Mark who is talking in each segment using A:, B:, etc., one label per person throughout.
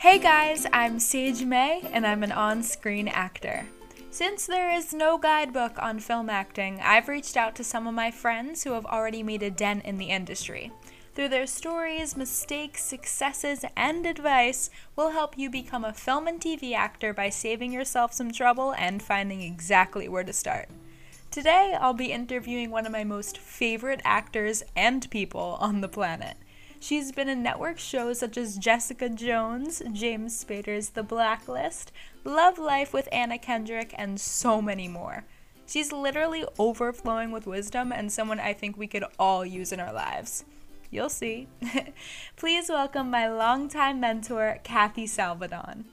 A: Hey guys, I'm Sage May, and I'm an on screen actor. Since there is no guidebook on film acting, I've reached out to some of my friends who have already made a dent in the industry. Through their stories, mistakes, successes, and advice, we'll help you become a film and TV actor by saving yourself some trouble and finding exactly where to start. Today, I'll be interviewing one of my most favorite actors and people on the planet. She's been in network shows such as Jessica Jones, James Spader's The Blacklist, Love Life with Anna Kendrick, and so many more. She's literally overflowing with wisdom and someone I think we could all use in our lives. You'll see. Please welcome my longtime mentor, Kathy Salvadon.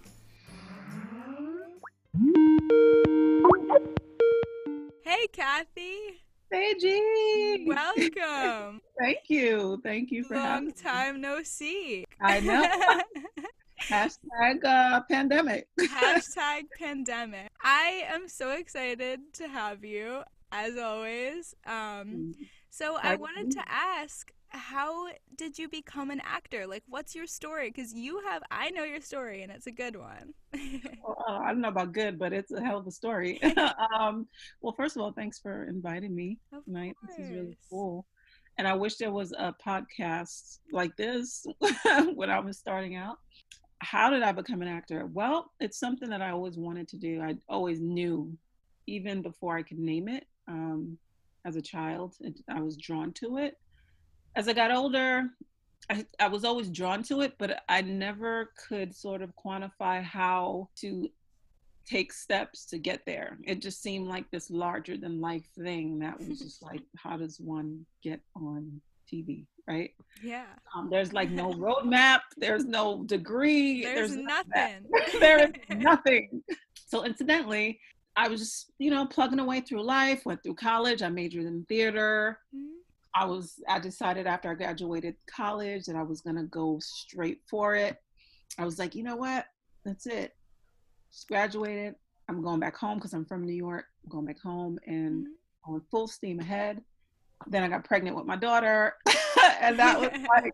A: Hey, Kathy.
B: Hey, G.
A: Welcome.
B: Thank you. Thank you for
A: Long
B: having
A: time no see.
B: I know. Hashtag uh, pandemic.
A: Hashtag pandemic. I am so excited to have you, as always. Um, so I wanted to ask, how did you become an actor? Like, what's your story? Because you have, I know your story, and it's a good one.
B: Well, uh, I don't know about good, but it's a hell of a story. um, well, first of all, thanks for inviting me
A: Of
B: tonight. This is really cool. And I wish there was a podcast like this when I was starting out. How did I become an actor? Well, it's something that I always wanted to do. I always knew, even before I could name it. Um, as a child, it, I was drawn to it. As I got older, I, I was always drawn to it, but I never could sort of quantify how to take steps to get there. It just seemed like this larger than life thing that was just like, how does one get on TV, right?
A: Yeah.
B: Um, there's like no roadmap, there's no degree,
A: There's,
B: that.
A: nothing.
B: there is nothing. So incidentally, I was just, you know, plugging away through life, went through college, I majored in theater.
A: Mhm.
B: I was I decided after I graduated college that I was gonna go straight for it. I was like, you know what? That's it. Just graduated. I'm going back home because I'm from New York. I'm going back home and
A: Mhm.
B: on full steam ahead. Then I got pregnant with my daughter, and that was like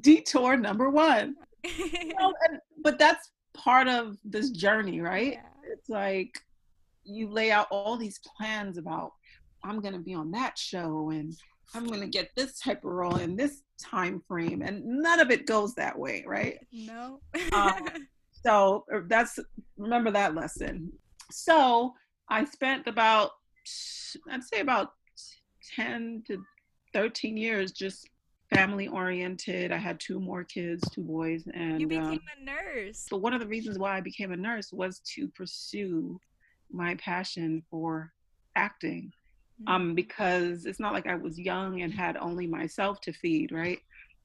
B: detour number one. You know, and, but that's part of this journey, right?
A: Yeah.
B: It's like you lay out all these plans about I'm gonna be on that show and I'm gonna get this type of role in this time frame, and none of it goes that way, right?
A: No.
B: Um, So uh, that's remember that lesson. So I spent about I'd say about ten to thirteen years just family oriented. I had two more kids, two boys, and
A: you became
B: um,
A: a nurse.
B: so one of the reasons why I became a nurse was to pursue my passion for acting.
A: Mm-hmm.
B: Um, because it's not like I was young and had only myself to feed, right?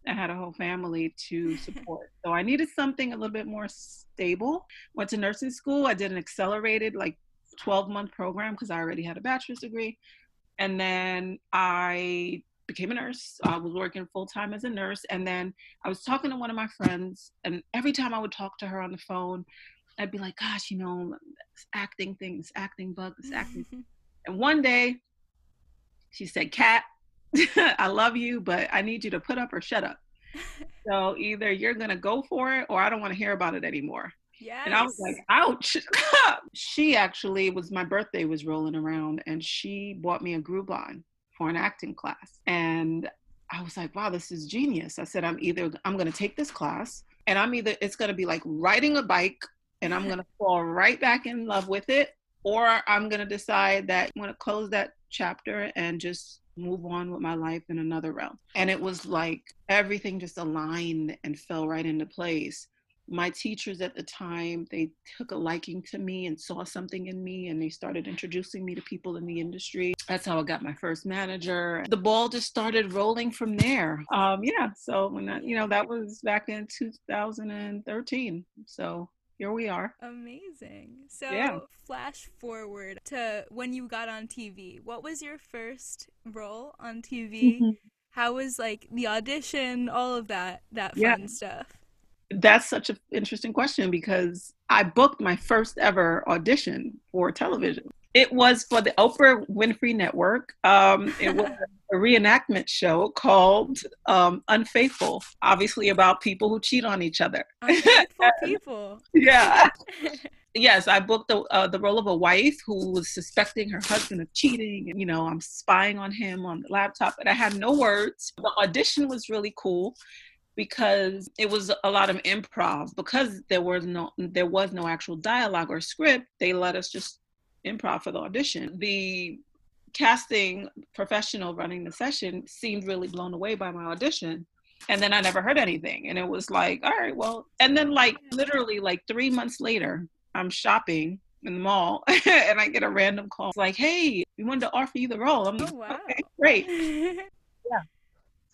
B: I had a whole family to support. so I needed something a little bit more stable. Went to nursing school. I did an accelerated like 12 month program because I already had a bachelor's degree. And then I became a nurse. I was working full time as a nurse. And then I was talking to one of my friends, and every time I would talk to her on the phone, I'd be like, gosh, you know, acting thing, this acting bug, this acting. and one day she said, Kat, I love you, but I need you to put up or shut up. So either you're going to go for it or I don't want to hear about it anymore.
A: yes.
B: And I was like, ouch. she actually was, my birthday was rolling around and she bought me a Groupon for an acting class. And I was like, wow, this is genius. I said, I'm either, I'm going to take this class and I'm either, it's going to be like riding a bike and I'm going to fall right back in love with it. Or I'm going to decide that I'm going to close that chapter and just move on with my life in another realm. And it was like everything just aligned and fell right into place. My teachers at the time they took a liking to me and saw something in me and they started introducing me to people in the industry. That's how i got my first manager. The ball just started rolling from there. Um yeah so when you know that was back in 2013 so here we are
A: Amazing. So,
B: Yeah.
A: flash forward to when you got on TV. What was your first role on TV? Mm-hmm. How was like the audition, all of that, that fun
B: Yeah.
A: stuff?
B: that's such an interesting question because I booked my first ever audition for television. It was for the Oprah Winfrey Network. Um, it was a reenactment show called um, Unfaithful, obviously about people who cheat on each other.
A: Unfaithful people.
B: yeah. yes, I booked the uh, the role of a wife who was suspecting her husband of cheating, and you know, I'm spying on him on the laptop, and I had no words. The audition was really cool because it was a lot of improv because there was no there was no actual dialogue or script they let us just improv for the audition the casting professional running the session seemed really blown away by my audition. And then i never heard anything. And it was like all right well and then like literally like three months later i'm shopping in the mall and i get a random call it's like hey we wanted to offer you the role. I'm oh, like
A: Oh, wow.
B: okay great. Yeah.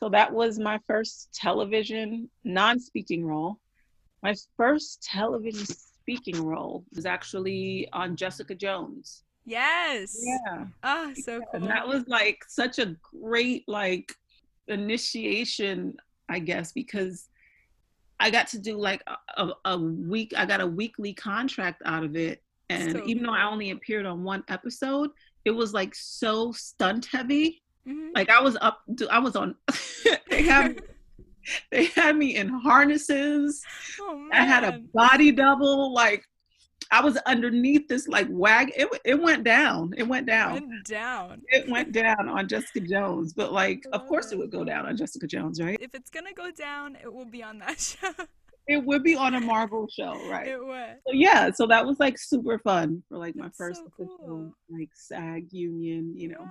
B: So that was my first television non-speaking role. My first television speaking role was actually on jessica jones
A: yes.
B: yeah
A: Oh, so cool.
B: and that was like such a great like initiation i guess because i got to do like a, a, week i got a weekly contract out of it and
A: So
B: even though i only appeared on one episode it was like so stunt heavy
A: Mhm.
B: like i was up to, i was on they had they had me in harnesses
A: oh,
B: i had a body double like i was underneath this like wag it, it went down it went down
A: Went down.
B: it went down on Jessica Jones, but like, of oh, course, it would go down on Jessica Jones, right?
A: If it's gonna go down, it will be on that show.
B: It would be on a Marvel show, right?
A: It would.
B: So yeah, so that was like super fun for like my
A: That's
B: first
A: so
B: official like SAG union, you know.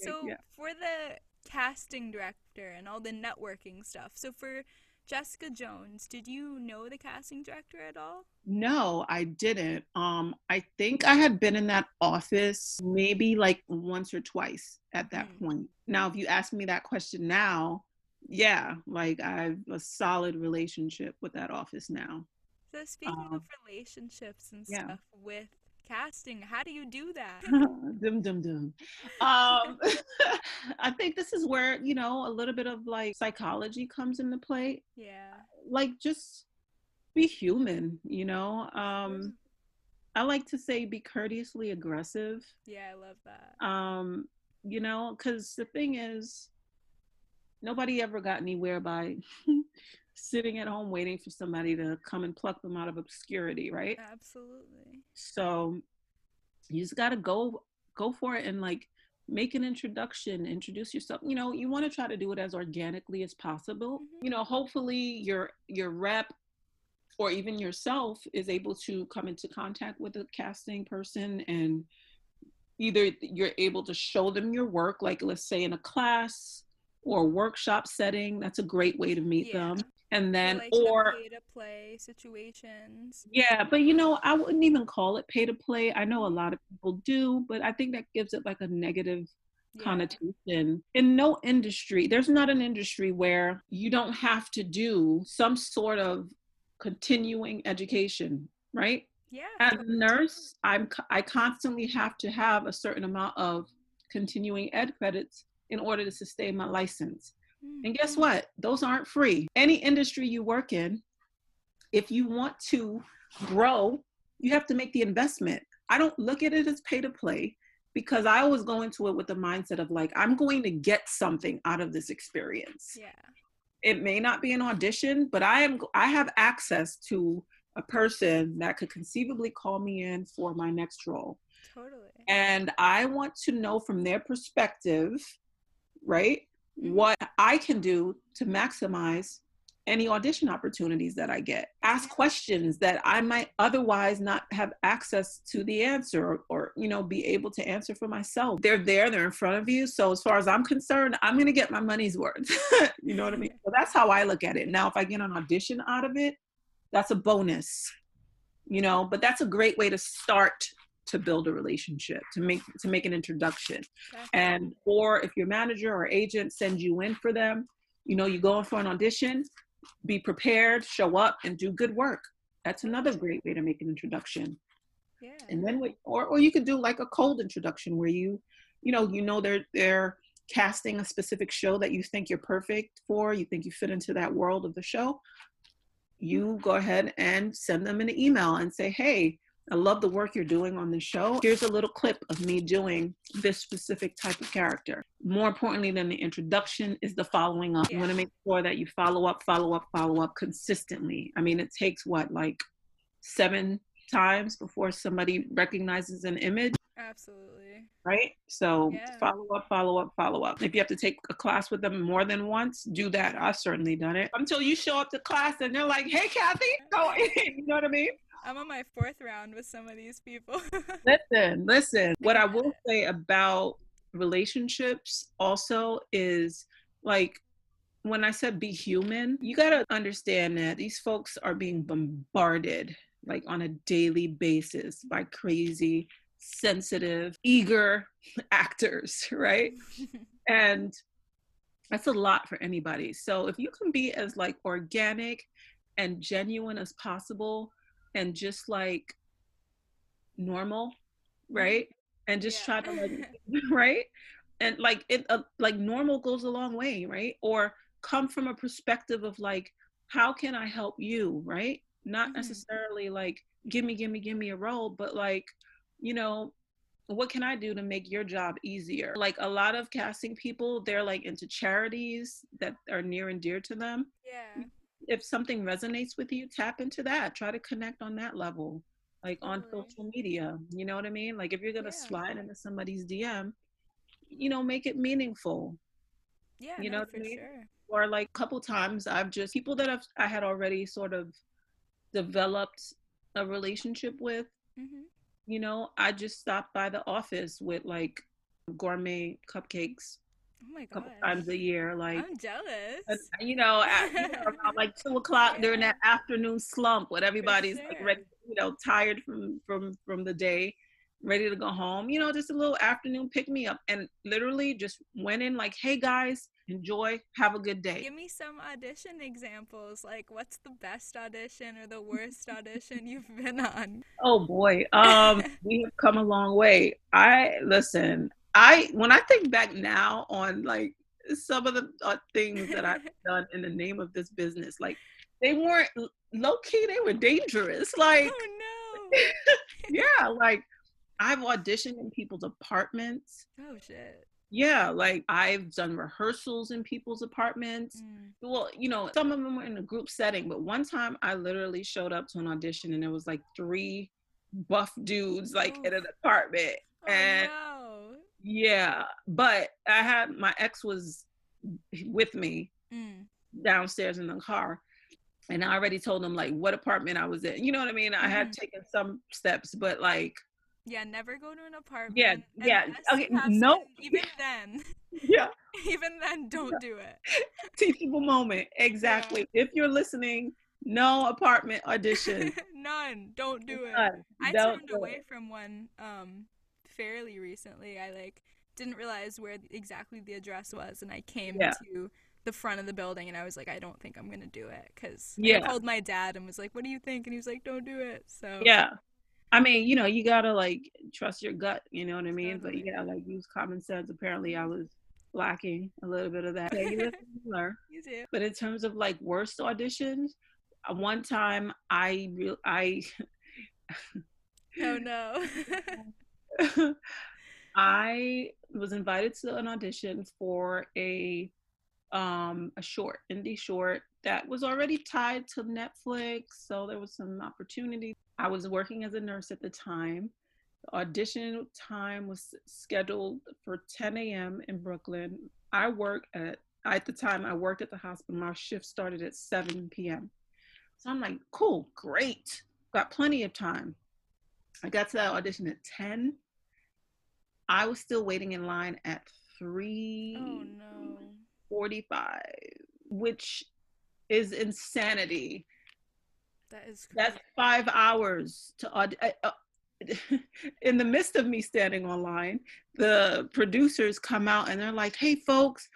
A: Yeah. So
B: yeah.
A: for the casting director and all the networking stuff. So for Jessica Jones, did you know the casting director at all?
B: No, I didn't. Um, I think I had been in that office maybe like once or twice at that
A: Mm.
B: point. Now, if you ask me that question now, yeah, like I have a solid relationship with that office now.
A: So speaking of
B: Um,
A: relationships and
B: yeah.
A: stuff with casting, how do you do that?
B: dum dum dum. Um, I think this is where you know a little bit of like psychology comes into play.
A: yeah.
B: Like just be human, you know. Um, I like to say be courteously aggressive.
A: Yeah, I love that.
B: Um, you know, because the thing is, nobody ever got anywhere by sitting at home waiting for somebody to come and pluck them out of obscurity, right?
A: Absolutely.
B: So you just got to go go for it and like make an introduction, introduce yourself. You know, you want to try to do it as organically as possible.
A: Mhm.
B: You know, hopefully your your rep or even yourself is able to come into contact with a casting person and either you're able to show them your work like let's say in a class or workshop setting that's a great way to meet
A: Yeah.
B: them and then
A: like in a
B: or
A: pay to play situations.
B: yeah, but you know, I wouldn't even call it pay to play. I know a lot of people do, but I think that gives it like a negative
A: Yeah.
B: connotation. In no industry, there's not an industry where you don't have to do some sort of continuing education, right?
A: Yeah.
B: As a nurse, I'm i constantly have to have a certain amount of continuing ed credits in order to sustain my license. And guess what? Those aren't free. Any industry you work in, if you want to grow, you have to make the investment. I don't look at it as pay to play because I always go into it with the mindset of like, I'm going to get something out of this experience.
A: Yeah.
B: It may not be an audition, but I am I have access to a person that could conceivably call me in for my next role.
A: Totally.
B: And I want to know from their perspective, right,
A: Mhm.
B: what I can do to maximize any audition opportunities that I get. Ask questions that I might otherwise not have access to the answer or, or, you know, be able to answer for myself. They're there, they're in front of you. So as far as I'm concerned, I'm to get my money's worth. you know what I mean? So that's how I look at it. Now, if I get an audition out of it, that's a bonus. You know, but that's a great way to start to build a relationship, to make to make an introduction
A: Definitely.
B: and or if your manager or agent sends you in for them you know you go in for an audition be prepared show up and do good work that's another great way to make an introduction
A: yeah.
B: and then we, or, or you could do like a cold introduction where you you know you know they're they're casting a specific show that you think you're perfect for you think you fit into that world of the show you go ahead and send them an email and say hey I love the work you're doing on the show. Here's a little clip of me doing this specific type of character. More importantly than the introduction is the following up. Yeah. You want to make sure that you follow up, follow up, follow up consistently. I mean, it takes what, like seven times before somebody recognizes an image.
A: Absolutely.
B: Right? So yeah. follow up, follow up, follow up. If you have to take a class with them more than once, do that. I've certainly done it. Until you show up to class and they're like, hey, Kathy, go you know what I mean?
A: I'm on my fourth round with some of these people.
B: listen, listen. What I will say about relationships also is like when I said be human, you got to understand that these folks are being bombarded like on a daily basis by crazy, sensitive, eager actors, right? and that's a lot for anybody. So if you can be as like organic and genuine as possible and just like normal, mm-hmm. right? And just yeah. try to like, right? And like it, uh, like normal goes a long way, right? Or come from a perspective of like, how can I help you, right? Not mm-hmm. necessarily like, give me, give me, give me a role, but like, you know, what can I do to make your job easier? Like a lot of casting people, they're like into charities that are near and dear to them.
A: Yeah
B: if something resonates with you, tap into that. Try to connect on that level, like on social media. You know what I mean? Like if you're gonna yeah. slide into somebody's DM, you know, make it meaningful.
A: Yeah,
B: you know
A: no, for I mean? sure.
B: Or like a couple times, I've just people that I've I had already sort of developed a relationship with. Mm-hmm. You know, I just stopped by the office with like gourmet cupcakes
A: Oh my god!
B: couple times a year. Like
A: I'm jealous.
B: And, you know, at you know, around like two o'clock yeah. during that afternoon slump when everybody's sure. like ready, you know, tired from from from the day, ready to go home. You know, just a little afternoon pick me up, and literally just went in like, "Hey guys, enjoy, have a good day."
A: Give me some audition examples. Like, what's the best audition or the worst audition you've been on?
B: Oh boy, um, we have come a long way. I listen. I when I think back now on like some of the uh, things that I've done in the name of this business, like they weren't low key, they were dangerous. Like,
A: oh no,
B: yeah, like I've auditioned in people's apartments.
A: Oh shit.
B: Yeah, like I've done rehearsals in people's apartments. Mm. Well, you know, some of them were in a group setting, but one time I literally showed up to an audition and there was like three buff dudes like in an apartment.
A: Oh,
B: and
A: no
B: yeah, but I had my ex was with me mm. downstairs in the car, and I already told him like what apartment I was in. You know what I mean? I had mm-hmm. taken some steps, but like.
A: Yeah, never go to an apartment.
B: Yeah, yeah. Okay, no.
A: Even then.
B: Yeah.
A: even then, don't yeah. do it.
B: Teachable moment. Exactly. Yeah. If you're listening, no apartment audition.
A: None. Don't do None. it. I don't turned away it. from one um fairly recently. I like didn't realize where exactly the address was, and I came yeah. to the front of the building, and I was like, I don't think I'm gonna do it because yeah. I called my dad and was like, What do you think? And he was like, Don't do it. So
B: yeah. I mean, you know, you gotta like trust your gut, you know what I mean? Totally. But yeah, like use common sense. Apparently, I was lacking a little bit of that. You learn. But in terms of like worst auditions, uh, one time I real I.
A: oh no.
B: I was invited to an audition for a um a short indie short that was already tied to Netflix, so there was some opportunity. I was working as a nurse at the time. The audition time was scheduled for 10 a.m. in Brooklyn. I work at at the time I worked at the hospital. My shift started at 7 p.m. So I'm like, cool, great, got plenty of time. I got to that audition at 10 I was still waiting in line at three
A: oh, no.
B: 45, which is insanity.
A: That is crazy.
B: that's five hours to uh, uh, in the midst of me standing online, the producers come out and they're like, "Hey, folks,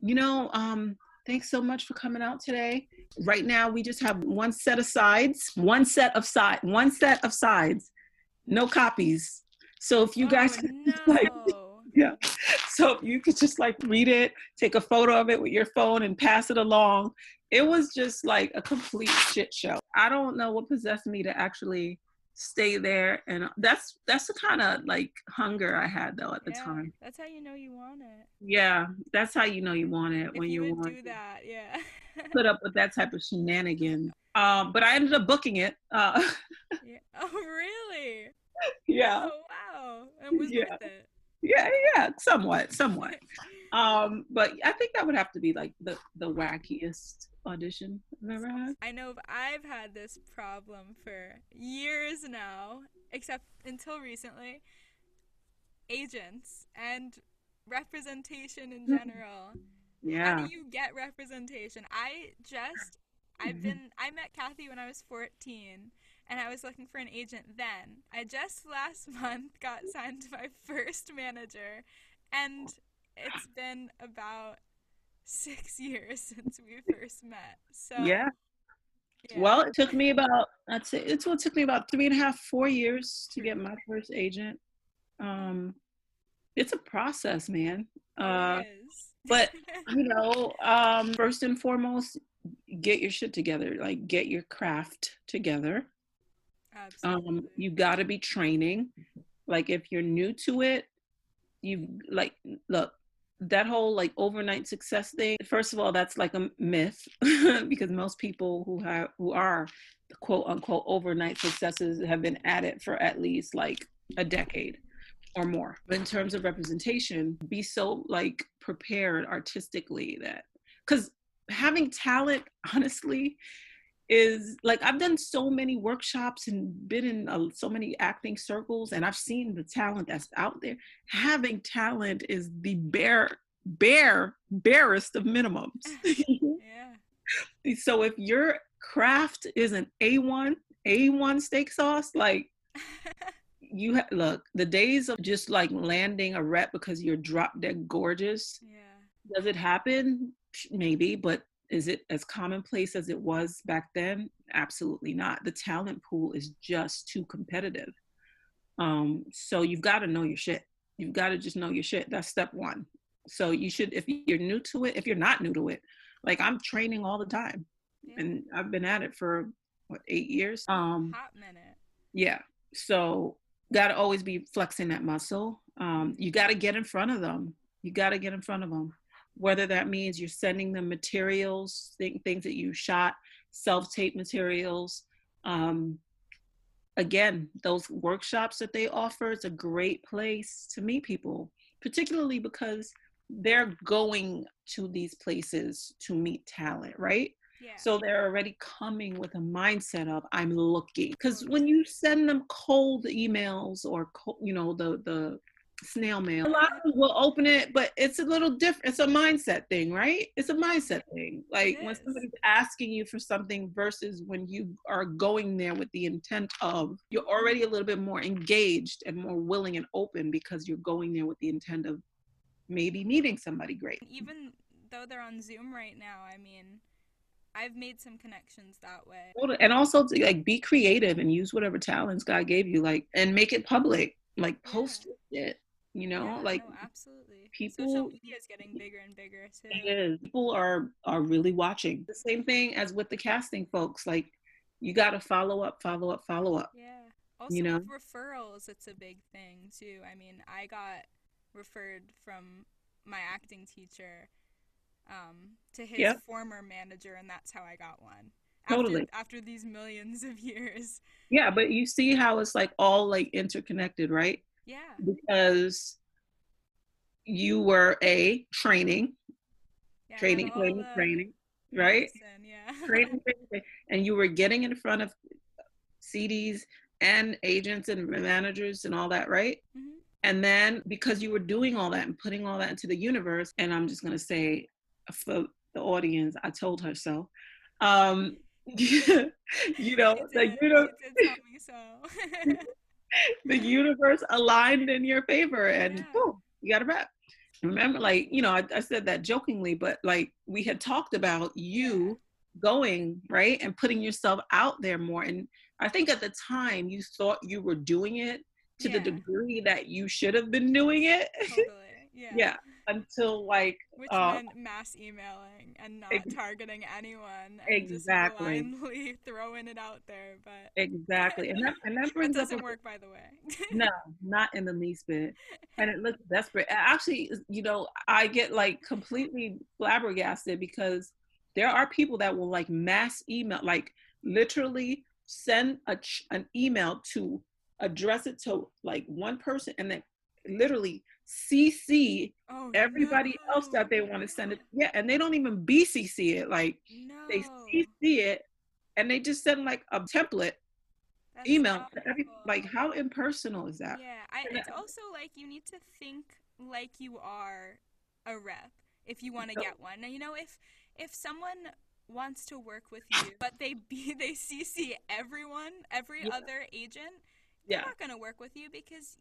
B: you know, um, thanks so much for coming out today. Right now, we just have one set of sides, one set of side, one set of sides, no copies. So if you guys
A: oh, no. like,
B: yeah, so you could just like read it, take a photo of it with your phone, and pass it along. It was just like a complete shit show. I don't know what possessed me to actually stay there and that's that's the kind of like hunger i had though at the
A: Yeah,
B: time
A: That's how you know you want it.
B: yeah that's how you know you want it
A: If
B: when
A: you
B: you want
A: do that, yeah.
B: put up with that type of shenanigan um but i ended up booking it uh
A: yeah. Oh really?
B: yeah
A: Oh wow. It was
B: Yeah.
A: worth it.
B: yeah yeah somewhat somewhat um but i think that would have to be like the the wackiest audition i've ever had
A: I know I've had this problem for years now, except until recently. Agents and representation in general.
B: Yeah.
A: How do you get representation? I just I've
B: Mhm.
A: been I met Kathy when I was 14 and I was looking for an agent then. I just last month got signed to my first manager and it's been about 6 years since we first met. So
B: yeah
A: yeah.
B: Well, it took me about I'd say it's what took me about three and a half, four years to get my first agent. Um, it's a process, man. Uh,
A: it is.
B: but you know, um, first and foremost, get your shit together. Like get your craft together. Um, you got to be training. Like if you're new to it, you like look that whole like overnight success thing. First of all, that's like a myth because most people who have who are quote unquote overnight successes have been at it for at least like a decade or more. But in terms of representation, be so like prepared artistically that because having talent, honestly, is like I've done so many workshops and been in uh, so many acting circles, and I've seen the talent that's out there. Having talent is the bare, bare, barest of minimums.
A: yeah.
B: so if your craft is an A1, A1 steak sauce, like you ha- look, the days of just like landing a rep because you're drop dead gorgeous,
A: yeah.
B: does it happen? Maybe, but is it as commonplace as it was back then? Absolutely not. The talent pool is just too competitive. Um, so you've got to know your shit. You've got to just know your shit. That's step one. So you should, if you're new to it, if you're not new to it, like I'm training all the time,
A: yeah.
B: and I've been at it for what eight years. Um,
A: Hot minute.
B: yeah. So got to always be flexing that muscle. Um, you got to get in front of them. You got to get in front of them. Whether that means you're sending them materials, th- things that you shot, self tape materials. Um, again, those workshops that they offer, it's a great place to meet people, particularly because they're going to these places to meet talent, right?
A: Yeah.
B: So they're already coming with a mindset of I'm looking. Because when you send them cold emails or co- you know the the snail mail, a lot of them will open it, but it's a little different. It's a mindset thing, right? It's a mindset thing. Like when somebody's asking you for something versus when you are going there with the intent of you're already a little bit more engaged and more willing and open because you're going there with the intent of maybe meeting somebody great.
A: Even though they're on Zoom right now, I mean, I've made some connections that way.
B: And also to like be creative and use whatever talents God gave you, like and make it public, like post it. You know,
A: Yeah,
B: like
A: no, absolutely.
B: people-
A: Social media is getting bigger and bigger too.
B: it is. People are are really watching. The same thing as with the casting folks. Like you got to follow up, follow up, follow up.
A: Yeah. Also,
B: You know?
A: with referrals, it's a big thing too. I mean, I got referred from my acting teacher um, to his
B: Yeah.
A: former manager, and that's how I got one.
B: Totally.
A: After, after these millions of years.
B: Yeah, but you see how it's like all like interconnected, right?
A: Yeah.
B: Because you were a training,
A: yeah
B: training, training, training, right?
A: medicine, yeah.
B: training, training, and you were getting in front of CDs and agents and managers and all that, right?
A: Mhm.
B: And then because you were doing all that and putting all that into the universe, and I'm just gonna say for the audience, I told her so. Um, you know,
A: You
B: the,
A: did,
B: uni-
A: you me so.
B: the universe aligned in your favor, and
A: Yeah.
B: boom, you got a rep. Remember, like you know, I, I said that jokingly, but like we had talked about you going right and putting yourself out there more, and I think at the time you thought you were doing it to the degree that you should have been doing it.
A: totally. Yeah.
B: yeah until like
A: which
B: uh,
A: meant mass emailing and not
B: ex-
A: targeting anyone
B: Exactly.
A: just blindly throwing it out there but
B: exactly, and that and that brings up
A: doesn't
B: a,
A: work by the way
B: no, not in the least bit, and it looks desperate. Actually, you know, I get like completely flabbergasted because there are people that will like mass email, like literally send a ch- an email to address it to like one person and then literally CC
A: oh
B: everybody else that they want to send it. Yeah, and they don't even BCC it. Like
A: no
B: they CC it, and they just send like a template
A: That's
B: email. Every, like how impersonal is that?
A: yeah I, it's also like you need to think like you are a rep if you want to get one now you know if if someone wants to work with you but they be they cc everyone every
B: Yeah.
A: other agent they're not going to work with you because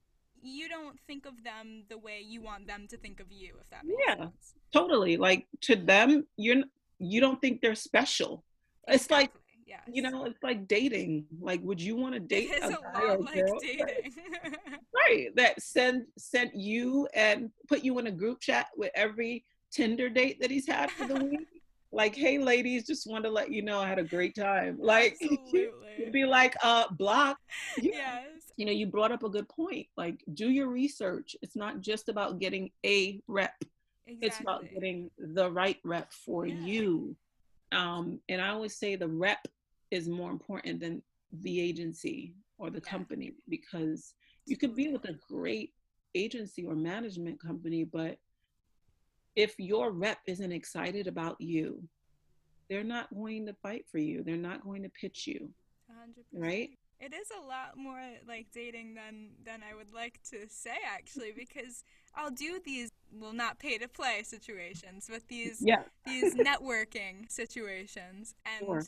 A: you don't think of them the way you want them to think of you if that makes sense?
B: Yeah.
A: sense
B: totally. Like to them, you're you don't think they're special. It's like
A: Exactly, yes.
B: you know, it's like dating. Like, would you want to date a guy
A: like
B: girl?
A: dating
B: right that send sent you and put you in a group chat with every tinder date that he's had for the week like hey ladies just want to let you know i had a great time like you'd be like uh block Yeah.
A: yes
B: you know you brought up a good point like do your research it's not just about getting a rep
A: exactly
B: it's about getting the right rep for
A: Yeah.
B: you um and i always say the rep is more important than the agency or the
A: Yeah.
B: company because you could be with a great agency or management company but if your rep isn't excited about you they're not going to fight for you they're not going to pitch you
A: 100%.
B: right?
A: It is a lot more like dating than than I would like to say actually because I'll do these well not pay to play situations but these
B: yeah.
A: these networking situations and
B: Sure.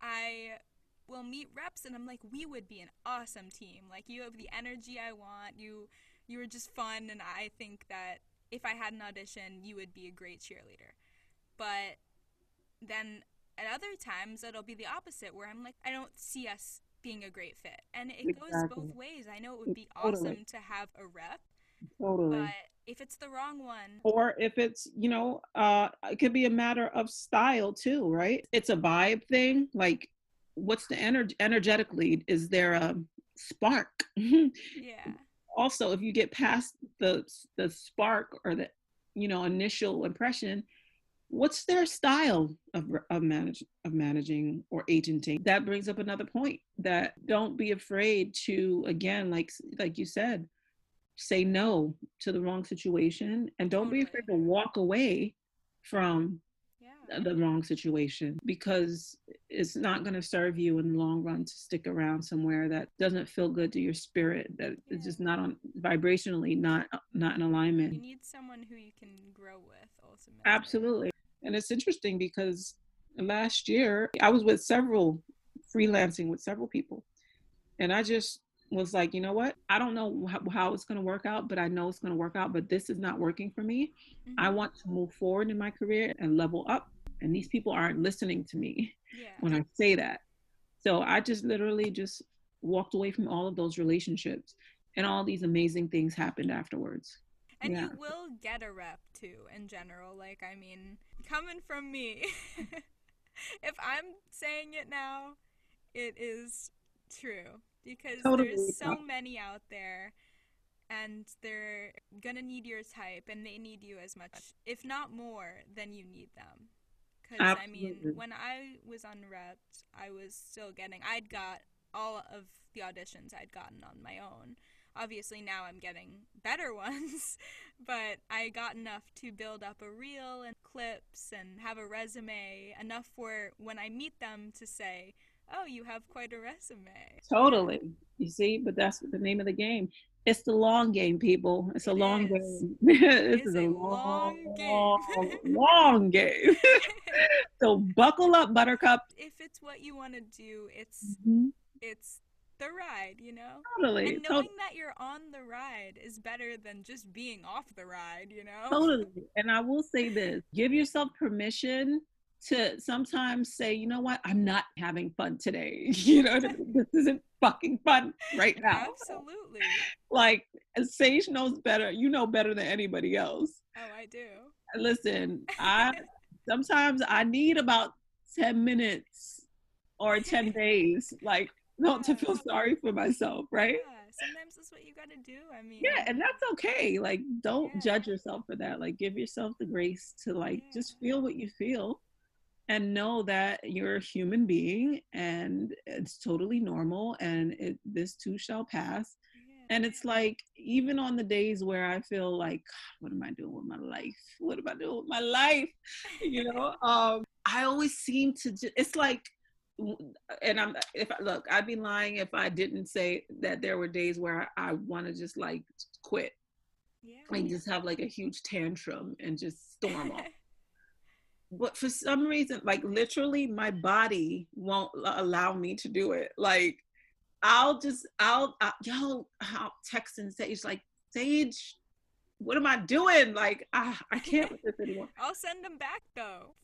A: I will meet reps and I'm like we would be an awesome team. Like you have the energy I want. You you were just fun and I think that if I had an audition you would be a great cheerleader. But then at other times it'll be the opposite where I'm like I don't see us being a great fit. And it goes both ways. I know it would be
B: Totally.
A: awesome to have a rep
B: totally.
A: but if it's the wrong one
B: or if it's you know uh it could be a matter of style too right? It's a vibe thing like what's the energy energetically is there a spark?
A: Yeah.
B: Also if you get past the the spark or the you know initial impression what's their style of of manage of managing or agenting? That brings up another point that don't be afraid to again like like you said say no to the wrong situation and don't be afraid to walk away from
A: yeah.
B: the wrong situation because it's not going to serve you in the long run to stick around somewhere that doesn't feel good to your spirit that is just not on vibrationally not not in alignment.
A: You need someone who you can grow with ultimately.
B: Absolutely. And it's interesting because last year I was with several freelancing with several people. And I just was like, you know what? I don't know how, how it's going to work out, but I know it's going to work out. But this is not working for me. I
A: Mhm.
B: want to move forward in my career and level up. And these people aren't listening to me
A: Yeah.
B: when I say that. So I just literally just walked away from all of those relationships. And all these amazing things happened afterwards.
A: And
B: yeah.
A: you will get a rep too in general. Like, I mean, coming from me, if I'm saying it now, it is true. Because
B: Totally.
A: there's so many out there and they're gonna need your type and they need you as much, if not more, than you need them. Because, I mean, when I was on unrepped, I was still getting, I'd got all of the auditions I'd gotten on my own obviously now I'm getting better ones, but I got enough to build up a reel and clips and have a resume, enough for when I meet them to say, "Oh, you have quite a resume."
B: Totally. You see, but that's the name of the game. It's the long game, people. It's a
A: It
B: long
A: is.
B: game. this
A: is
B: is
A: a
B: a
A: long
B: long,
A: game.
B: long, long game. so buckle up, Buttercup.
A: if it's what you want to do, it's
B: Mhm.
A: it's the ride, you know?
B: Totally.
A: And knowing that you're on the ride is better than just being off the ride, you know?
B: Totally. And I will say this give yourself permission to sometimes say, you know what, I'm not having fun today. You know, this isn't fucking fun right now.
A: Absolutely.
B: Like, Sage knows better. You know better than anybody else.
A: Oh, I do.
B: Listen, I sometimes I need about 10 minutes or 10 days, like not to feel sorry for myself, right?
A: Yeah, sometimes that's what you gotta do. I mean,
B: Yeah, and that's okay. Like, don't
A: Yeah.
B: judge yourself for that. Like, give yourself the grace to like just feel what you feel and know that you're a human being and it's totally normal and it this too shall pass.
A: yeah.
B: And it's like, even on the days where I feel like, what am I doing with my life? What am I doing with my life? You know, um, I always seem to, ju- it's like, and I'm, if I look, I'd be lying if I didn't say that there were days where I, I want to just like quit,
A: yeah.
B: like just have like a huge tantrum and just storm off. But for some reason, like literally, my body won't l- allow me to do it. Like, I'll just, I'll, I, yo, I'll text and Sage, like, Sage, what am I doing? Like, I, I can't with this anymore.
A: I'll send them back though.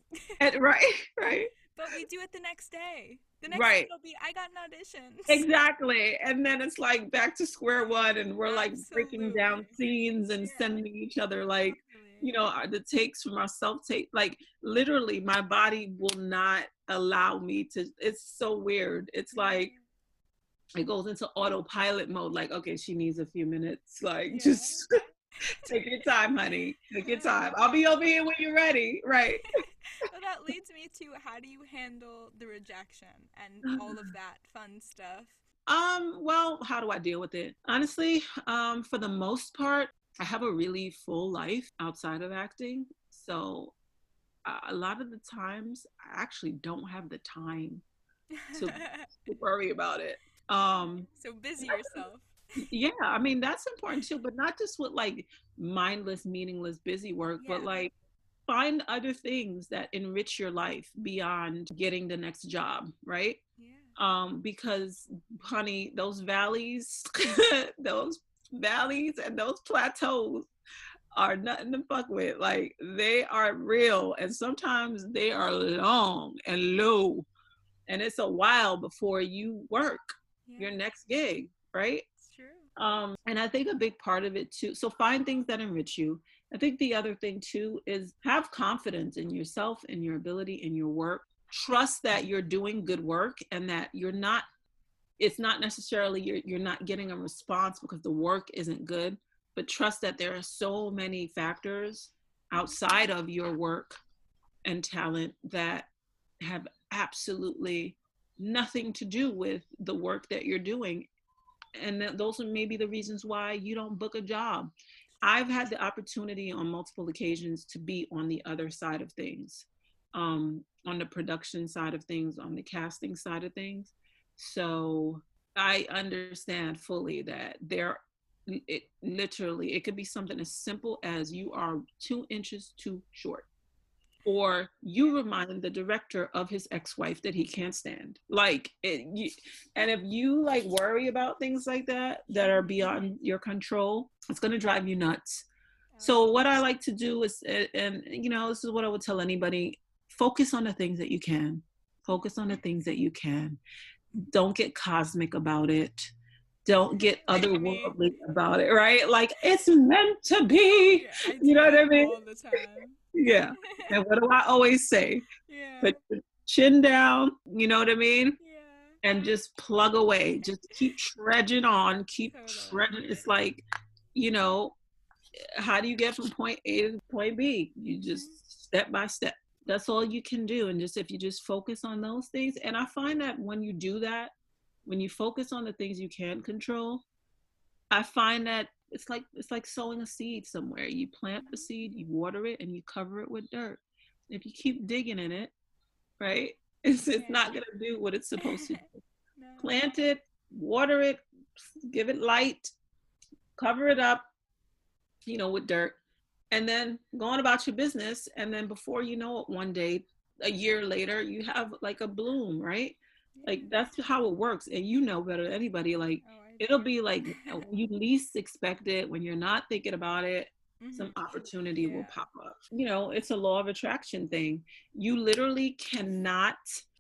B: And, right, right,
A: But we do it the next day. The next
B: Right.
A: day will be I got an audition.
B: exactly. And then it's like back to square one, and we're like breaking down scenes and
A: Yeah.
B: sending each other like, you know, uh, the takes from our self take. Like, literally, my body will not allow me to. It's so weird. It's mm-hmm. like it goes into autopilot mode. Like, okay, she needs a few minutes. Like,
A: Yeah.
B: just take your time, honey. Take your time. I'll be over here when you're ready. Right.
A: well, that leads me to how do you handle the rejection and all of that fun stuff?
B: Um, well, how do I deal with it? Honestly, um, for the most part, I have a really full life outside of acting. So uh, a lot of the times I actually don't have the time to to worry about it. Um,
A: so busy yourself.
B: Yeah, I mean that's important too, but not just with like mindless, meaningless, busy work, but like find other things that enrich your life beyond getting the next job, right?
A: Yeah.
B: um because honey those valleys those valleys and those plateaus are nothing to fuck with like they are real and sometimes they are long and low and it's a while before you work
A: yeah.
B: your next gig right. Um and i think a big part of it too so find things that enrich you. I think the other thing too is have confidence in yourself in your ability in your work. Trust that you're doing good work and that you're not it's not necessarily you're, you're not getting a response because the work isn't good but trust that there are so many factors outside of your work and talent that have absolutely nothing to do with the work that you're doing and those are maybe the reasons why you don't book a job. I've had the opportunity on multiple occasions to be on the other side of things um, on the production side of things on the casting side of things. So i understand fully that there it literally it could be something as simple as you are two inches too short or you remind the director of his ex-wife that he can't stand. Like it, you, and if you like worry about things like that that are beyond your control it's going to drive you nuts. So what i like to do is and, you know this is what i would tell anybody focus on the things that you can. Focus on the things that you can. Don't get cosmic about it. Don't get otherworldly about it right? Like it's meant to be.
A: Yeah,
B: you know what I mean?
A: All the time.
B: yeah and what do i always say
A: yeah.
B: put your chin down you know what i mean
A: yeah.
B: and just plug away just keep trudging on keep
A: Totally.
B: trudging it's like you know how do you get from point a to point b you just mm-hmm. step by step that's all you can do and just if you just focus on those things and i find that when you do that when you focus on the things you can control i find that it's like it's like sowing a seed somewhere you plant the seed you water it and you cover it with dirt if you keep digging in it right it's, it's
A: Yeah.
B: not going to do what it's supposed to do
A: No.
B: plant it, water it, give it light, cover it up, you know, with dirt, and then go on about your business. And then before you know it, one day, a year later, you have like a bloom, right? Like that's how it works. And you know better than anybody. Like
A: Oh,
B: it'll be like you least expect it, when you're not thinking about it, some
A: Mhm.
B: opportunity will pop up. You know, it's a law of attraction thing. You literally cannot,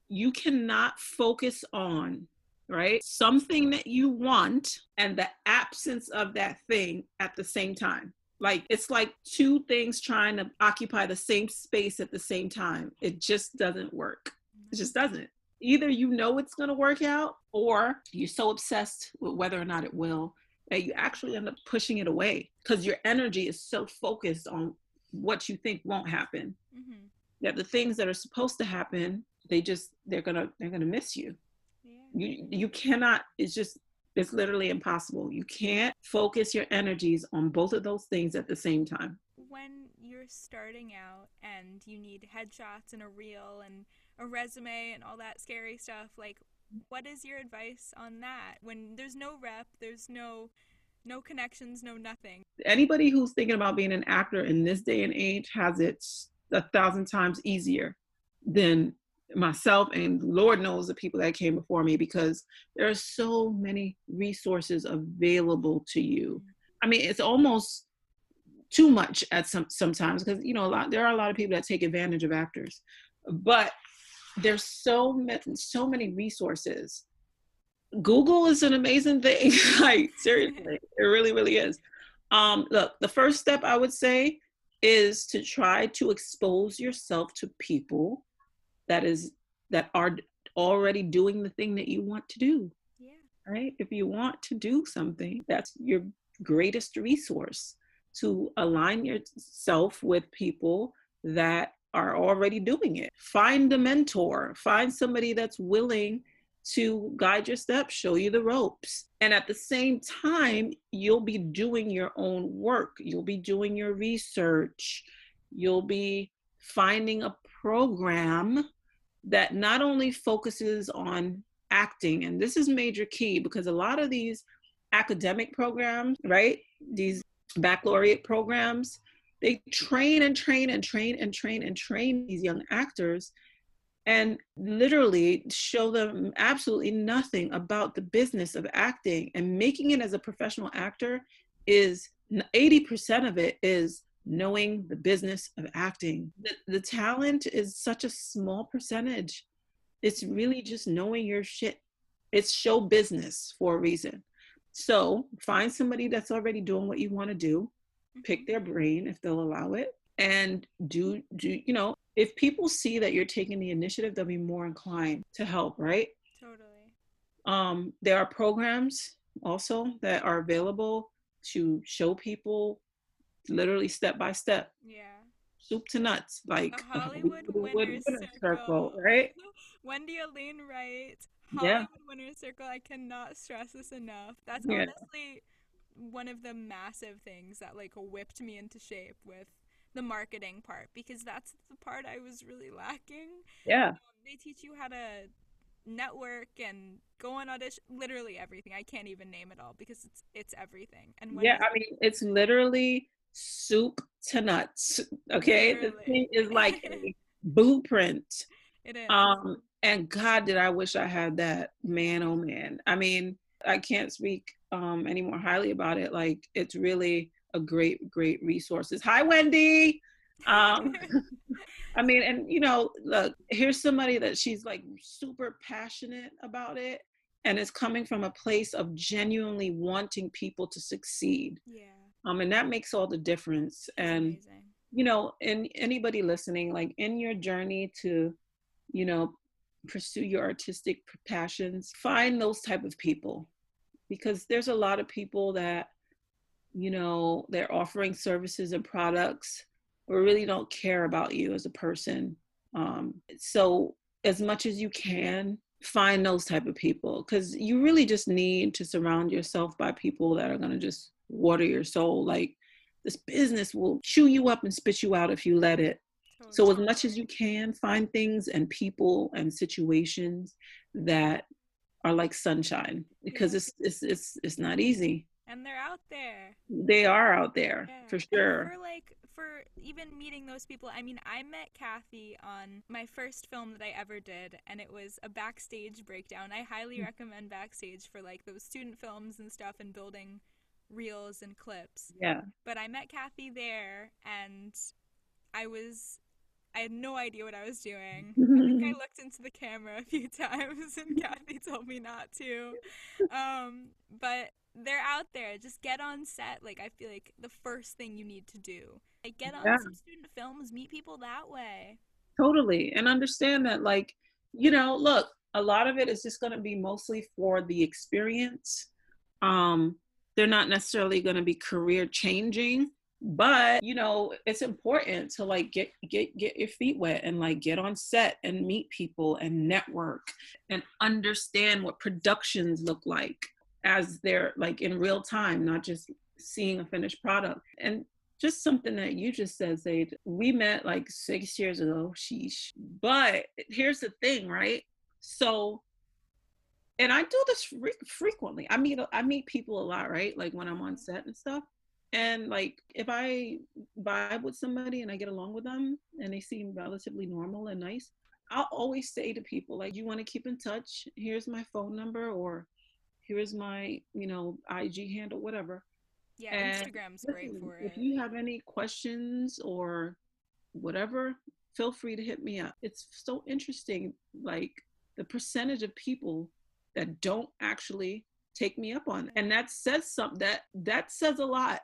B: you cannot focus on right? Something that you want and the absence of that thing at the same time. Like it's like two things trying to occupy the same space at the same time. It just doesn't work. It just doesn't. Either you know it's going to work out or you're so obsessed with whether or not it will that you actually end up pushing it away because your energy is so focused on what you think won't happen mm-hmm. that the things that are supposed to happen they just they're gonna they're gonna miss you yeah. you you cannot it's just it's literally impossible you can't focus your energies on both of those things at the same time
A: when you're starting out and you need headshots and a reel and a resume and all that scary stuff like what is your advice on that? When there's no rep there's no no connections no nothing.
B: Anybody who's thinking about being an actor in this day and age has it a thousand times easier than myself and lord knows the people that came before me because there are so many resources available to you. I mean it's almost too much at some sometimes because you know a lot there are a lot of people that take advantage of actors. But there's so many so many resources. Google is an amazing thing. Like seriously it really really is. Um look the first step i would say is to try to expose yourself to people that is that are already doing the thing that you want to do yeah. right? If you want to do something that's your greatest resource to align yourself with people that are already doing it. Find a mentor, find somebody that's willing to guide your steps, show you the ropes. And at the same time, you'll be doing your own work, you'll be doing your research, you'll be finding a program that not only focuses on acting, and this is major key because a lot of these academic programs, right? These baccalaureate programs, they train and train and train and train and train these young actors and literally show them absolutely nothing about the business of acting. And making it as a professional actor is 80% of it is knowing the business of acting. The, the talent is such a small percentage. It's really just knowing your shit. It's show business for a reason. So find somebody that's already doing what you want to do pick their brain if they'll allow it and do do you know if people see that you're taking the initiative they'll be more inclined to help right
A: totally
B: um there are programs also that are available to show people literally step by step
A: yeah
B: soup to nuts like
A: a hollywood winner circle. circle
B: right
A: Wendy Alane Wright hollywood yeah. winner circle i cannot stress this enough that's yeah. honestly one of the massive things that like whipped me into shape with the marketing part because that's the part I was really lacking.
B: Yeah. Um,
A: they teach you how to network and go on audition literally everything. I can't even name it all because it's it's everything. And
B: Yeah, I mean it's literally soup to nuts. Okay? Literally. The thing is like a blueprint.
A: It is.
B: Um and God did I wish I had that. Man oh man. I mean, I can't speak um, any more highly about it. Like it's really a great, great resources. Hi, Wendy. Um, I mean, and you know, look, here's somebody that she's like super passionate about it and it's coming from a place of genuinely wanting people to succeed.
A: Yeah.
B: Um, and that makes all the difference. and you know, and anybody listening, like in your journey to, you know, pursue your artistic passions, find those type of people because there's a lot of people that you know they're offering services and products but really don't care about you as a person. Um, so as much as you can find those type of people because you really just need to surround yourself by people that are going to just water your soul. Like this business will chew you up and spit you out if you let it. So as much as you can find things and people and situations that are like sunshine because it's it's it's it's not easy.
A: And they're out there.
B: They are out there yeah. for sure.
A: For like for even meeting those people, I mean, I met Kathy on my first film that I ever did, and it was a backstage breakdown. I highly mm. recommend backstage for like those student films and stuff and building reels and clips.
B: Yeah.
A: But I met Kathy there, and I was I had no idea what I was doing. I think I looked into the camera a few times, and Kathy told me not to. Um, but they're out there. Just get on set. Like I feel like the first thing you need to do. Like get on yeah. some student films, meet people that way.
B: Totally, and understand that like you know, look, a lot of it is just going to be mostly for the experience. Um, they're not necessarily going to be career changing but you know it's important to like get get get your feet wet and like get on set and meet people and network and understand what productions look like as they're like in real time not just seeing a finished product. And just something that you just said Zaid. we met like six years ago sheesh. But here's the thing right? So and i do this frequently. I meet i meet people a lot right? Like when i'm on set and stuff and like if I vibe with somebody and I get along with them and they seem relatively normal and nice, I'll always say to people like, "You want to keep in touch? Here's my phone number, or here's my you know IG handle, whatever."
A: Yeah, and Instagram's listen, great for
B: it. If you have any questions or whatever, feel free to hit me up. It's so interesting, like the percentage of people that don't actually take me up on it. and mm-hmm. that says something that that says a lot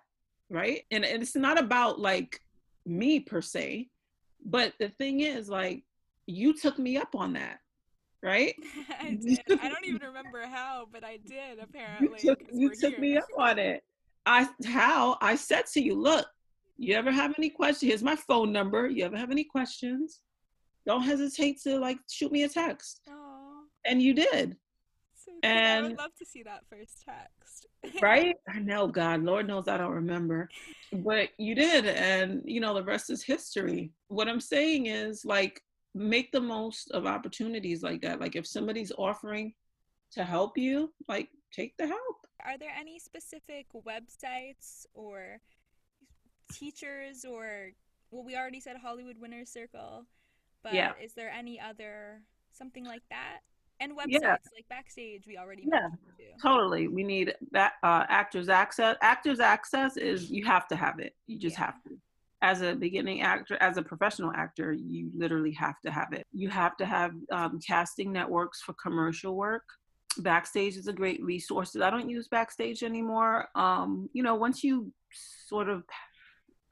B: right? And, and it's not about like me per se, but the thing is, like, you took me up on that, right?
A: I did. I don't even remember how, but I did apparently.
B: You took, you took me up on it. I how I said to you, look, you ever have any questions? Here's my phone number. You ever have any questions? Don't hesitate to like shoot me a text. Aww. And you did.
A: So and I would love to see that first text.
B: Right? I know, God, Lord knows I don't remember. But you did. And, you know, the rest is history. What I'm saying is, like, make the most of opportunities like that. Like, if somebody's offering to help you, like, take the help.
A: Are there any specific websites or teachers or, well, we already said Hollywood Winners Circle, but yeah. is there any other something like that? And websites yeah. like backstage we already yeah
B: totally. We need that uh, actors access actors access is you have to have it. You just yeah. have to. As a beginning actor as a professional actor you literally have to have it. You have to have um, casting networks for commercial work. Backstage is a great resource i don't use backstage anymore. Um, you know once you sort of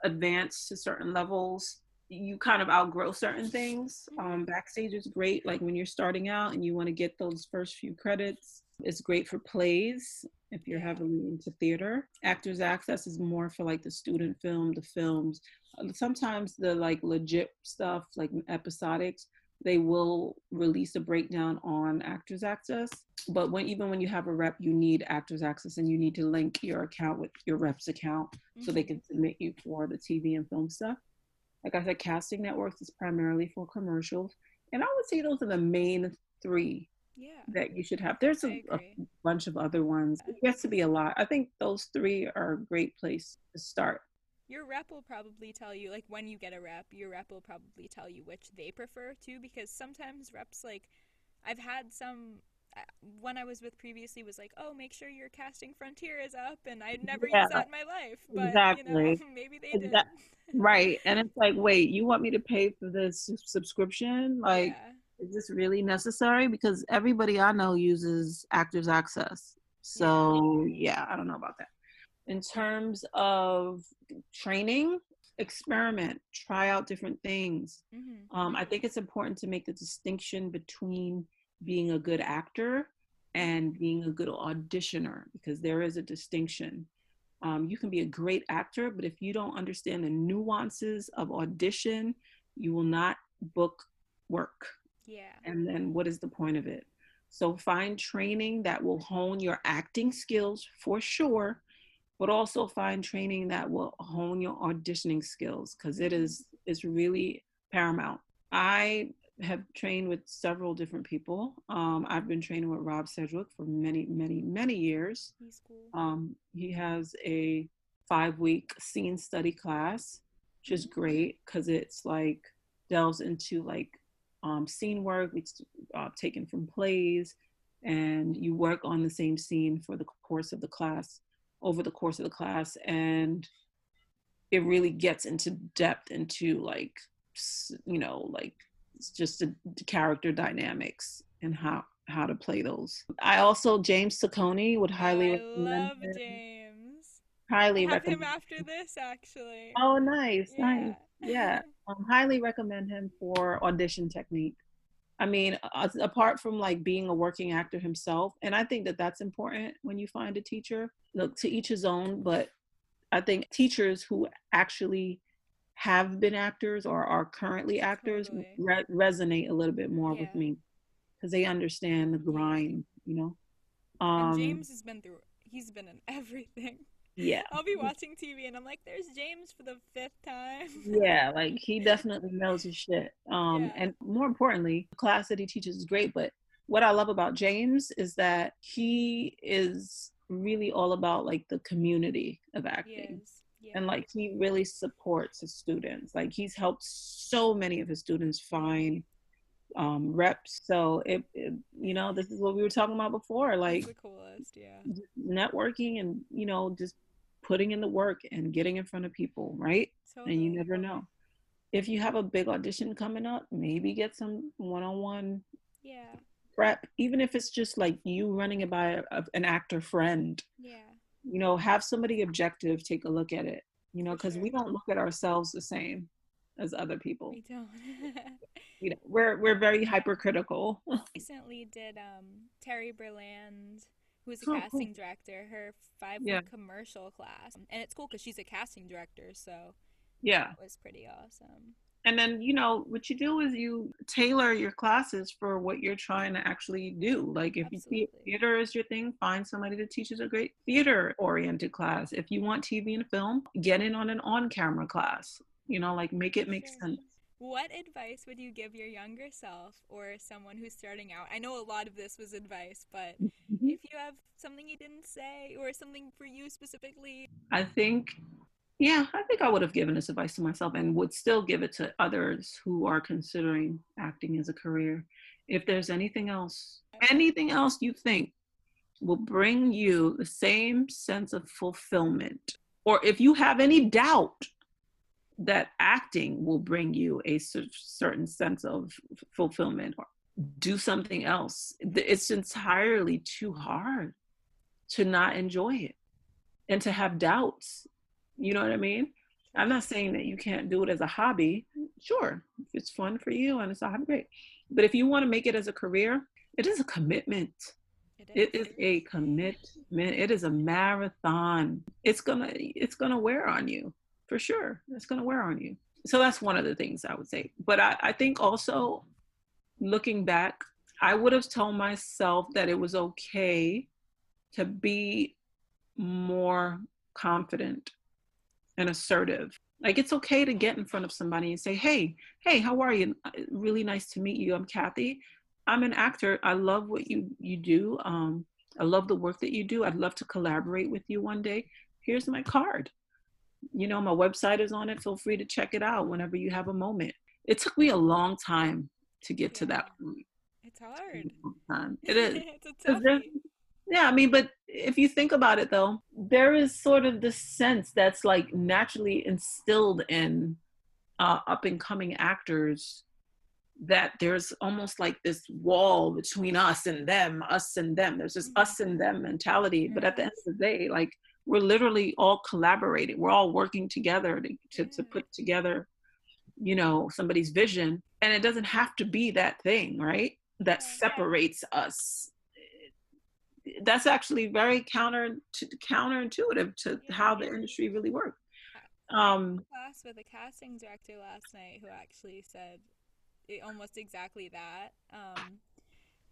B: advance to certain levels you kind of outgrow certain things. Um, backstage is great, like when you're starting out and you want to get those first few credits. It's great for plays if you're heavily into theater. Actors Access is more for like the student film, the films. Uh, sometimes the like legit stuff, like episodics, they will release a breakdown on Actors Access. But when even when you have a rep, you need Actors Access and you need to link your account with your rep's account mm-hmm. so they mm-hmm. can submit you for the TV and film stuff. Like I said, casting networks is primarily for commercials. And I would say those are the main three
A: yeah.
B: that you should have. There's a, a, bunch of other ones. It gets to be a lot. I think those three are a great place to start.
A: Your rep will probably tell you, like when you get a rep, your rep will probably tell you which they prefer too, because sometimes reps, like, I've had some one I was with previously was like, "Oh, make sure your casting frontier is up," and I'd never yeah, used that in my life. But exactly. you know, maybe they did.
B: right, and it's like, wait, you want me to pay for this subscription? Like, yeah. is this really necessary? Because everybody I know uses Actors Access. So yeah, I don't know about that. In terms of training, experiment, try out different things. Mm-hmm. Um, I think it's important to make the distinction between being a good actor and being a good auditioner because there is a distinction. Um, you can be a great actor, but if you don't understand the nuances of audition, you will not book work.
A: Yeah.
B: And then what is the point of it? So find training that will hone your acting skills for sure, but also find training that will hone your auditioning skills because it is it's really paramount. I have trained with several different people. Um, I've been training with Rob Sedgwick for many, many, many years.
A: Cool.
B: Um, he has a five week scene study class, which is great because it's like delves into like um, scene work, which uh, taken from plays, and you work on the same scene for the course of the class, over the course of the class, and it really gets into depth into like you know, like it's just the, character dynamics and how how to play those. I also James Saccone would highly
A: I
B: recommend.
A: love
B: him.
A: James.
B: Highly
A: have
B: recommend.
A: him after this, actually.
B: Oh, nice, nice.
A: Yeah.
B: Yeah, um, highly recommend him for audition technique. I mean, uh, apart from like being a working actor himself, and I think that that's important when you find a teacher. Look, to each his own, but I think teachers who actually have been actors or are currently actors
A: Totally.
B: re- resonate a little bit more with me because they understand the grind, you know. Um,
A: and James has been through. He's been in everything.
B: yeah,
A: I'll be watching TV and I'm like, "There's James for the fifth time."
B: yeah like he definitely knows his shit um
A: Yeah.
B: and more importantly the class that he teaches is great but what i love about james is that he is really all about like the community of acting
A: is.
B: And like he really supports his students like he's helped so many of his students find um reps so it, it you know this is what we were talking about before like
A: the coolest. Yeah.
B: networking and you know just putting in the work and getting in front of people right
A: Totally.
B: and you never know. If you have a big audition coming up, maybe get some one-on-one
A: Yeah.
B: prep, even if it's just like you running it by a, an actor friend.
A: Yeah.
B: You know, have somebody objective take a look at it. You know, because we don't look at ourselves the same as other people.
A: We don't.
B: You know, we're we're very hypercritical.
A: Recently did um Terry Berland, who is a
B: Oh, cool.
A: casting director, her five
B: Yeah.
A: commercial class, and it's cool because she's a casting director, so
B: yeah.
A: it was pretty awesome.
B: And then, you know, what you do is you tailor your classes for what you're trying to actually do. Like if you see theater is your thing, find somebody that teaches a great theater oriented class. If you want TV and film, get in on an on camera class. You know, like make it make
A: Sure.
B: sense.
A: What advice would you give your younger self or someone who's starting out? I know a lot of this was advice, but if you have something you didn't say or something for you specifically,
B: I think, yeah, I think I would have given this advice to myself and would still give it to others who are considering acting as a career. If there's anything else, anything else you think will bring you the same sense of fulfillment, or if you have any doubt that acting will bring you a certain sense of fulfillment, or do something else. It's entirely too hard to not enjoy it and to have doubts. You know what I mean? I'm not saying that you can't do it as a hobby. Sure, if it's fun for you and it's a hobby, great. But if you want to make it as a career, it is a commitment.
A: it
B: It is a commitment. It is a marathon. It's gonna it's gonna wear on you for sure. It's gonna wear on you. So that's one of the things I would say. But I, I think also looking back, I would have told myself that it was okay to be more confident and assertive. Like it's okay to get in front of somebody and say, "Hey, hey, how are you? Uh, Really nice to meet you. I'm Kathy. I'm an actor. I love what you you do. Um, I love the work that you do. I'd love to collaborate with you one day. Here's my card. You know, my website is on it. Feel free to check it out whenever you have a moment. It took me a long time to get to that point.
A: It's hard.
B: Time. It is.
A: it's a
B: 'Cause there's-
A: toughie.
B: Yeah, I mean, but if you think about it though, there is sort of this sense that's like naturally instilled in uh, up and coming actors that there's almost like this wall between us and them, us and them. There's this us and them mentality. But at the end of the day, like we're literally all collaborating. We're all working together to, to, to put together, you know, somebody's vision. And it doesn't have to be that thing, right? That separates us that's actually very counter to counterintuitive to
A: Yeah.
B: how the industry really works. Um,
A: class with a casting director last night who actually said it, almost exactly that. Um,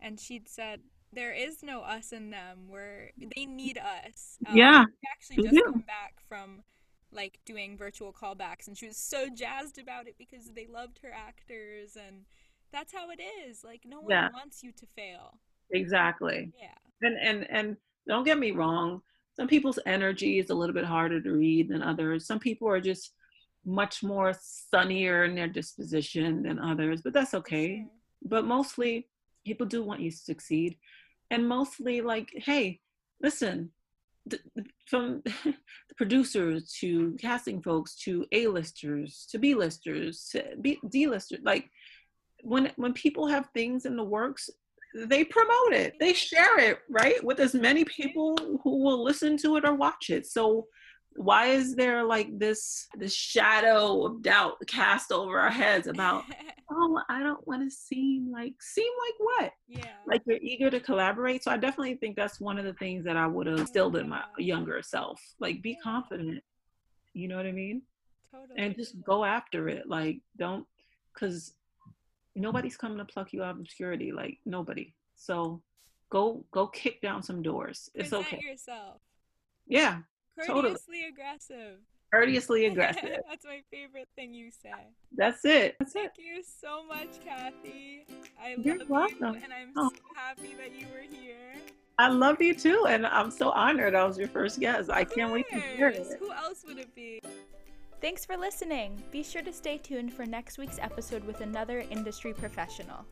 A: and she'd said there is no us and them. Where they need us. Um,
B: Yeah,
A: she actually just
B: do.
A: come back from like doing virtual callbacks, and she was so jazzed about it because they loved her actors, and that's how it is. Like no one
B: Yeah.
A: wants you to fail.
B: Exactly.
A: Yeah.
B: And and and don't get me wrong. Some people's energy is a little bit harder to read than others. Some people are just much more sunnier in their disposition than others, but that's okay.
A: sure.
B: But mostly, people do want you to succeed, and mostly, like, hey, listen, from the producers to casting folks to A-listers to B-listers to B- D-listers, like when when people have things in the works, they promote it, they share it, right, with as many people who will listen to it or watch it. So why is there like this this shadow of doubt cast over our heads about oh i don't want to seem like seem like what?
A: Yeah.
B: Like you're eager to collaborate? So i definitely think that's one of the things that i would have instilled in my younger self. Like be confident. You know what i mean?
A: Totally.
B: and just go after it. Like don't because nobody's coming to pluck you out of obscurity like nobody so go go kick down some doors it's
A: Present
B: okay
A: yourself
B: yeah
A: courteously
B: Totally.
A: aggressive
B: courteously aggressive
A: that's my favorite thing you say
B: that's it that's
A: Thank
B: it
A: you so much, Kathy. I
B: You're
A: love
B: welcome.
A: you, and I'm
B: Oh.
A: so happy that you were here.
B: I love you too, and I'm so honored I was your first guest. I can't wait to hear it.
A: Who else would it be? Thanks for listening. Be sure to stay tuned for next week's episode with another industry professional.